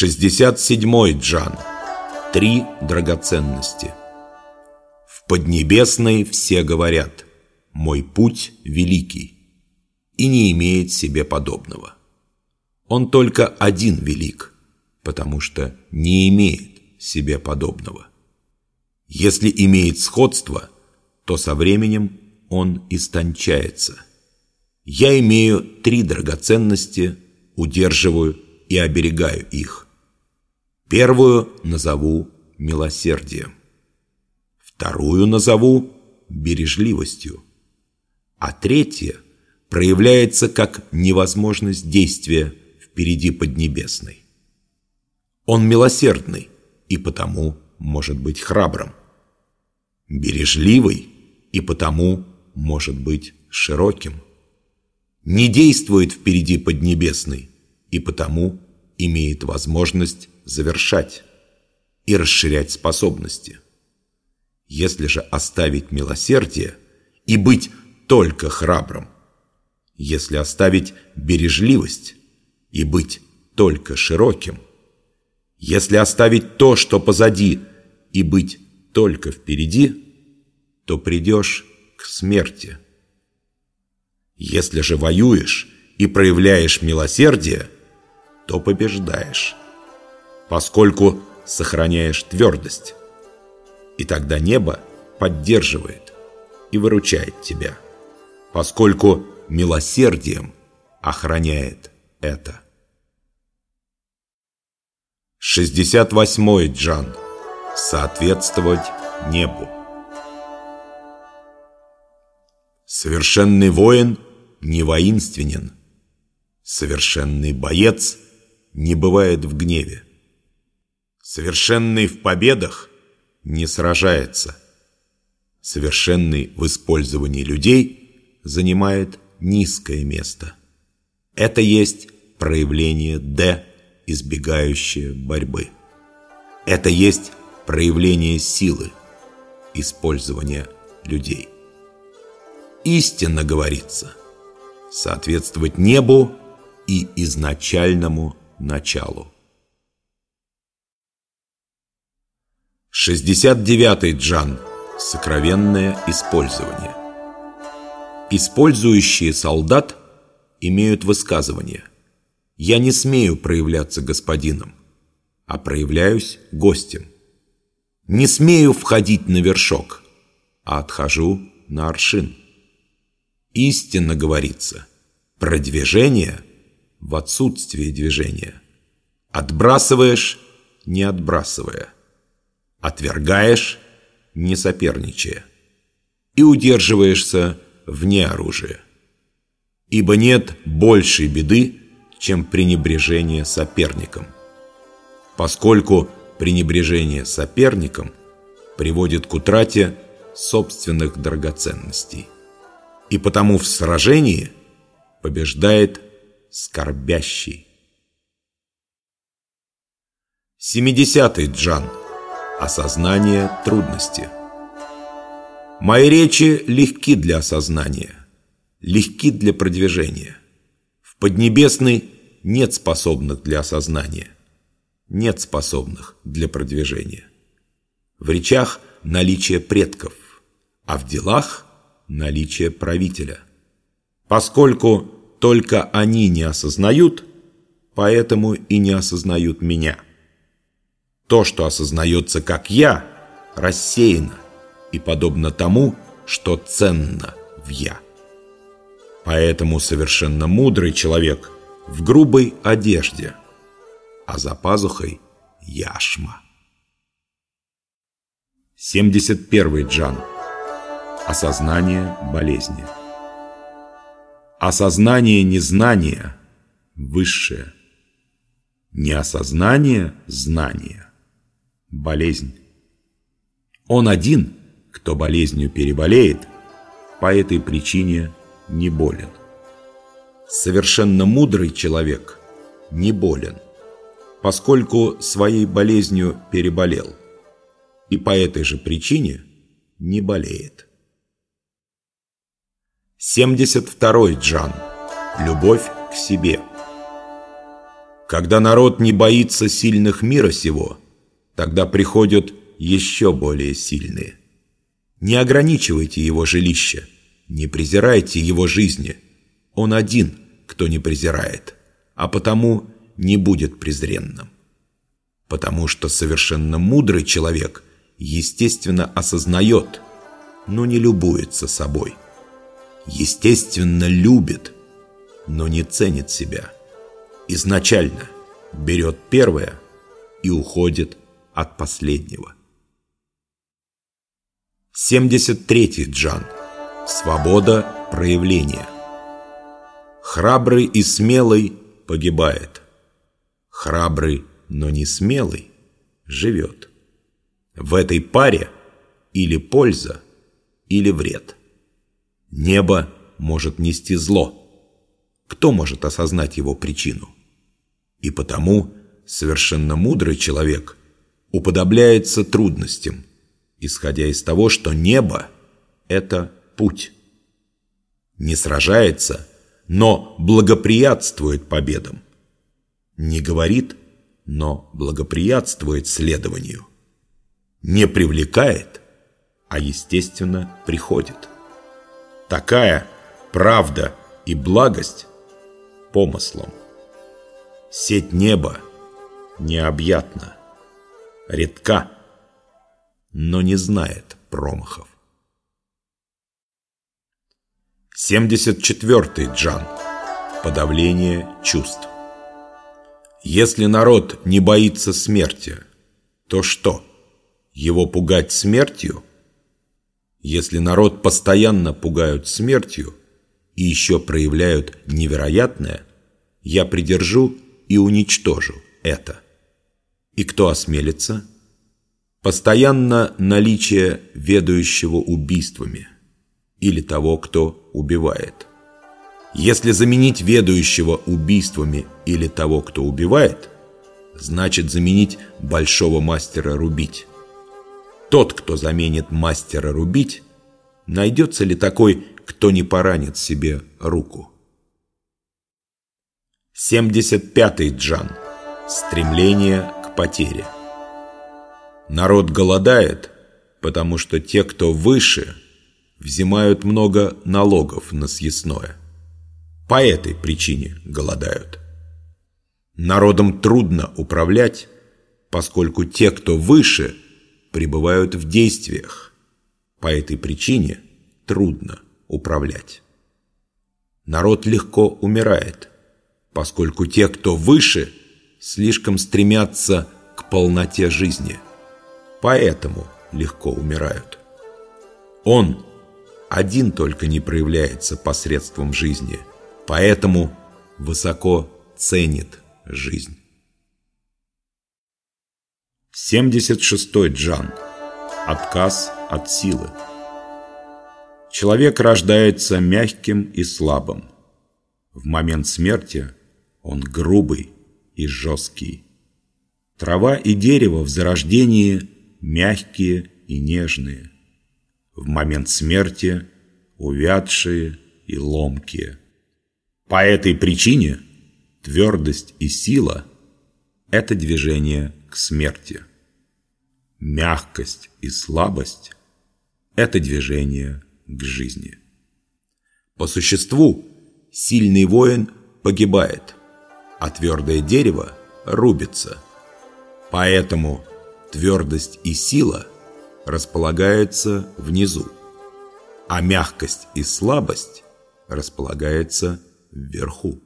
67-й джан. Три драгоценности. В Поднебесной все говорят «Мой путь великий» и не имеет себе подобного. Он только один велик, потому что не имеет себе подобного. Если имеет сходство, то со временем он истончается. Я имею три драгоценности, удерживаю и оберегаю их. Первую назову милосердием, вторую назову бережливостью, а третья проявляется как невозможность действия впереди Поднебесной. Он милосердный и потому может быть храбрым, бережливый и потому может быть широким, не действует впереди Поднебесной и потому имеет возможность завершать и расширять способности. Если же оставить милосердие и быть только храбрым, если оставить бережливость и быть только широким, если оставить то, что позади, и быть только впереди, то придешь к смерти. Если же воюешь и проявляешь милосердие – то побеждаешь, поскольку сохраняешь твердость. И тогда небо поддерживает и выручает тебя, поскольку милосердием охраняет это. 68-й джан. Соответствовать небу. Совершенный воин не воинственен. Совершенный боец – не бывает в гневе. Совершенный в победах не сражается. Совершенный в использовании людей занимает низкое место. Это есть проявление «Д», избегающее борьбы. Это есть проявление силы, использования людей. Истинно говорится, соответствовать небу и изначальному началу. 69-й джан. Сокровенное использование. Использующие солдат имеют высказывание «Я не смею проявляться господином, а проявляюсь гостем. Не смею входить на вершок, а отхожу на аршин». Истинно говорится, продвижение – в отсутствии движения. Отбрасываешь, не отбрасывая. Отвергаешь, не соперничая. И удерживаешься вне оружия. Ибо нет большей беды, чем пренебрежение соперником. Поскольку пренебрежение соперником приводит к утрате собственных драгоценностей. И потому в сражении побеждает скорбящий. 70-й джан. Осознание трудности. Мои речи легки для осознания, легки для продвижения. В Поднебесной нет способных для осознания, нет способных для продвижения. В речах наличие предков, а в делах наличие правителя. Поскольку только они не осознают, поэтому и не осознают меня. То, что осознается как я, рассеяно и подобно тому, что ценно в я. Поэтому совершенно мудрый человек в грубой одежде, а за пазухой яшма. 71 джан. Осознание болезни. Осознание незнания – высшее. Неосознание – знание. Болезнь. Он один, кто болезнью переболеет, по этой причине не болен. Совершенно мудрый человек не болен, поскольку своей болезнью переболел, и по этой же причине не болеет. 72 джан. Любовь к себе. Когда народ не боится сильных мира сего, тогда приходят еще более сильные. Не ограничивайте его жилище, не презирайте его жизни. Он один, кто не презирает, а потому не будет презренным. Потому что совершенно мудрый человек, естественно, осознает, но не любуется собой. Естественно, любит, но не ценит себя. Изначально берет первое и уходит от последнего. 73-й джан. Свобода проявления. Храбрый и смелый погибает. Храбрый, но не смелый живет. В этой паре или польза, или вред. Небо может нести зло. Кто может осознать его причину? И потому совершенно мудрый человек уподобляется трудностям, исходя из того, что небо – это путь. Не сражается, но благоприятствует победам. Не говорит, но благоприятствует следованию. Не привлекает, а естественно приходит. Такая правда и благость помыслом. Сеть неба необъятна, редка, но не знает промахов. 74-й джан. Подавление чувств. Если народ не боится смерти, то что, его пугать смертью? Если народ постоянно пугают смертью и еще проявляют невероятное, я придержу и уничтожу это. И кто осмелится? Постоянно наличие ведающего убийствами или того, кто убивает. Если заменить ведающего убийствами или того, кто убивает, значит заменить большого мастера рубить. Тот, кто заменит мастера рубить, найдется ли такой, кто не поранит себе руку? 75-й джан. Стремление к потере. Народ голодает, потому что те, кто выше, взимают много налогов на съестное. По этой причине голодают. Народом трудно управлять, поскольку те, кто выше, пребывают в действиях. По этой причине трудно управлять. Народ легко умирает, поскольку те, кто выше, слишком стремятся к полноте жизни – поэтому легко умирают. Он один только не проявляется посредством жизни, поэтому высоко ценит жизнь. 76-й джан. Отказ от силы. Человек рождается мягким и слабым. В момент смерти он грубый и жесткий. Трава и дерево в зарождении мягкие и нежные, в момент смерти увядшие и ломкие. По этой причине твердость и сила – это движение к смерти. Мягкость и слабость – это движение к жизни. По существу сильный воин погибает, а твердое дерево рубится. Поэтому Твердость и сила располагаются внизу, а мягкость и слабость располагаются вверху.